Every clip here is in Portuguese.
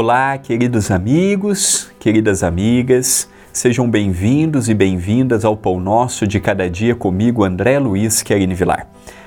Olá, queridos amigos, queridas amigas, sejam bem-vindos e bem-vindas ao Pão Nosso de Cada Dia comigo, André Luiz Querini Vilar.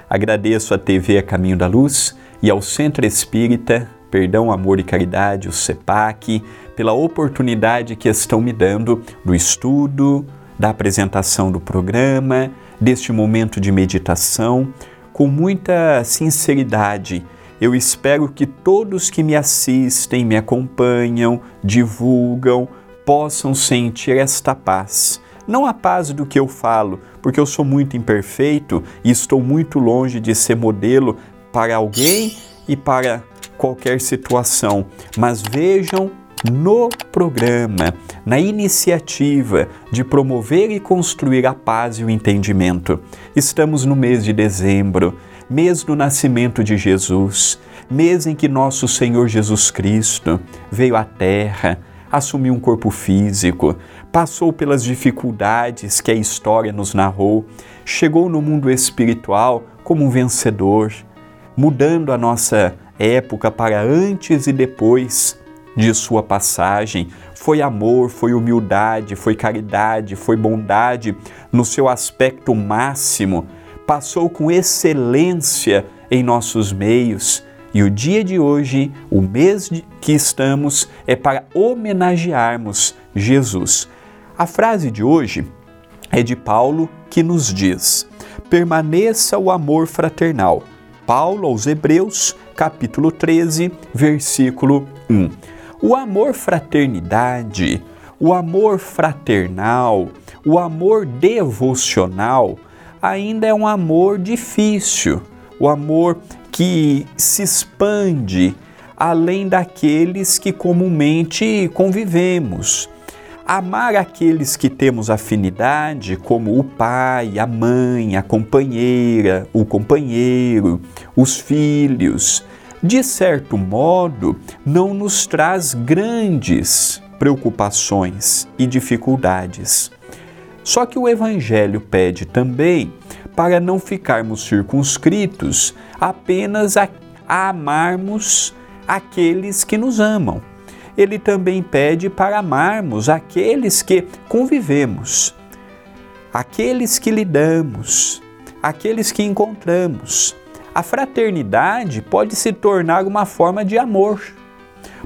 Agradeço à TV Caminho da Luz e ao Centro Espírita Perdão, Amor e Caridade, o CEPAC, pela oportunidade que estão me dando do estudo, da apresentação do programa, deste momento de meditação, com muita sinceridade eu espero que todos que me assistem, me acompanham, divulgam, possam sentir esta paz. Não a paz do que eu falo, porque eu sou muito imperfeito e estou muito longe de ser modelo para alguém e para qualquer situação. Mas vejam no programa, na iniciativa de promover e construir a paz e o entendimento. Estamos no mês de dezembro mês do nascimento de Jesus, mês em que nosso Senhor Jesus Cristo veio à Terra, assumiu um corpo físico, passou pelas dificuldades que a história nos narrou, chegou no mundo espiritual como um vencedor, mudando a nossa época para antes e depois de sua passagem. Foi amor, foi humildade, foi caridade, foi bondade no seu aspecto máximo passou com excelência em nossos meios. E o dia de hoje, o mês que estamos, é para homenagearmos Jesus. A frase de hoje é de Paulo que nos diz: permaneça o amor fraternal. Paulo aos Hebreus, capítulo 13, versículo 1. O amor fraternidade, o amor fraternal, o amor devocional ainda é um amor difícil, o amor que se expande além daqueles que comumente convivemos. Amar aqueles que temos afinidade, como o pai, a mãe, a companheira, o companheiro, os filhos, de certo modo, não nos traz grandes preocupações e dificuldades. Só que o Evangelho pede também para não ficarmos circunscritos apenas a, a amarmos aqueles que nos amam. Ele também pede para amarmos aqueles que convivemos, aqueles que lidamos, aqueles que encontramos. A fraternidade pode se tornar uma forma de amor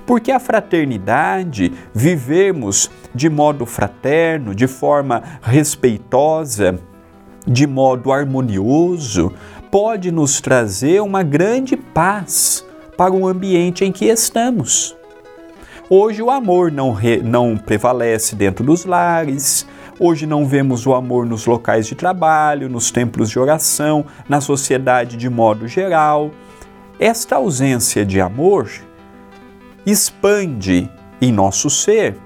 porque a fraternidade, vivermos de modo fraterno, de forma respeitosa, de modo harmonioso, pode nos trazer uma grande paz para o ambiente em que estamos. Hoje o amor não, re, não prevalece dentro dos lares, hoje não vemos o amor nos locais de trabalho, nos templos de oração, na sociedade de modo geral. Esta ausência de amor expande em nosso ser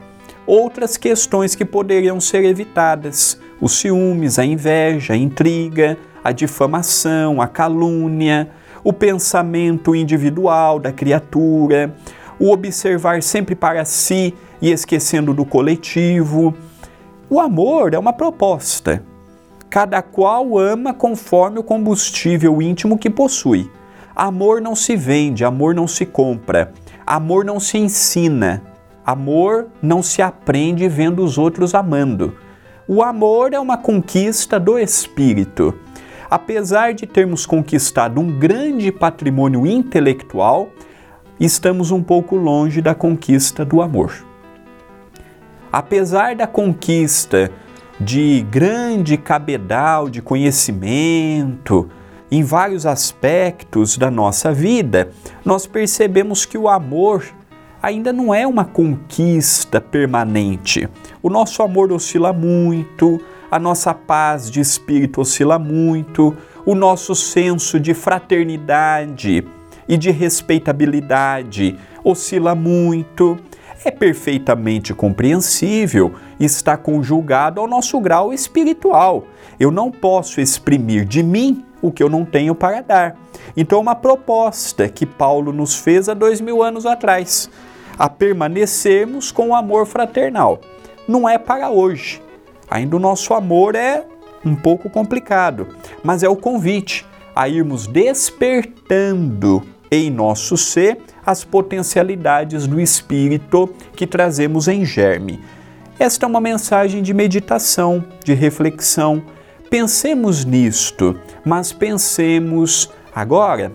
outras questões que poderiam ser evitadas: os ciúmes, a inveja, a intriga, a difamação, a calúnia, o pensamento individual da criatura, o observar sempre para si e esquecendo do coletivo. O amor é uma proposta. Cada qual ama conforme o combustível íntimo que possui. Amor não se vende, amor não se compra. Amor não se ensina, amor não se aprende vendo os outros amando. O amor é uma conquista do espírito. Apesar de termos conquistado um grande patrimônio intelectual, estamos um pouco longe da conquista do amor. Apesar da conquista de grande cabedal de conhecimento, em vários aspectos da nossa vida, nós percebemos que o amor ainda não é uma conquista permanente. O nosso amor oscila muito, a nossa paz de espírito oscila muito, o nosso senso de fraternidade e de respeitabilidade oscila muito. É perfeitamente compreensível está conjugado ao nosso grau espiritual. Eu não posso exprimir de mim o que eu não tenho para dar. Então, uma proposta que Paulo nos fez há dois mil anos atrás, a permanecermos com o amor fraternal. Não é para hoje. Ainda o nosso amor é um pouco complicado, mas é o convite a irmos despertando em nosso ser as potencialidades do espírito que trazemos em germe. Esta é uma mensagem de meditação, de reflexão. Pensemos nisto, mas pensemos agora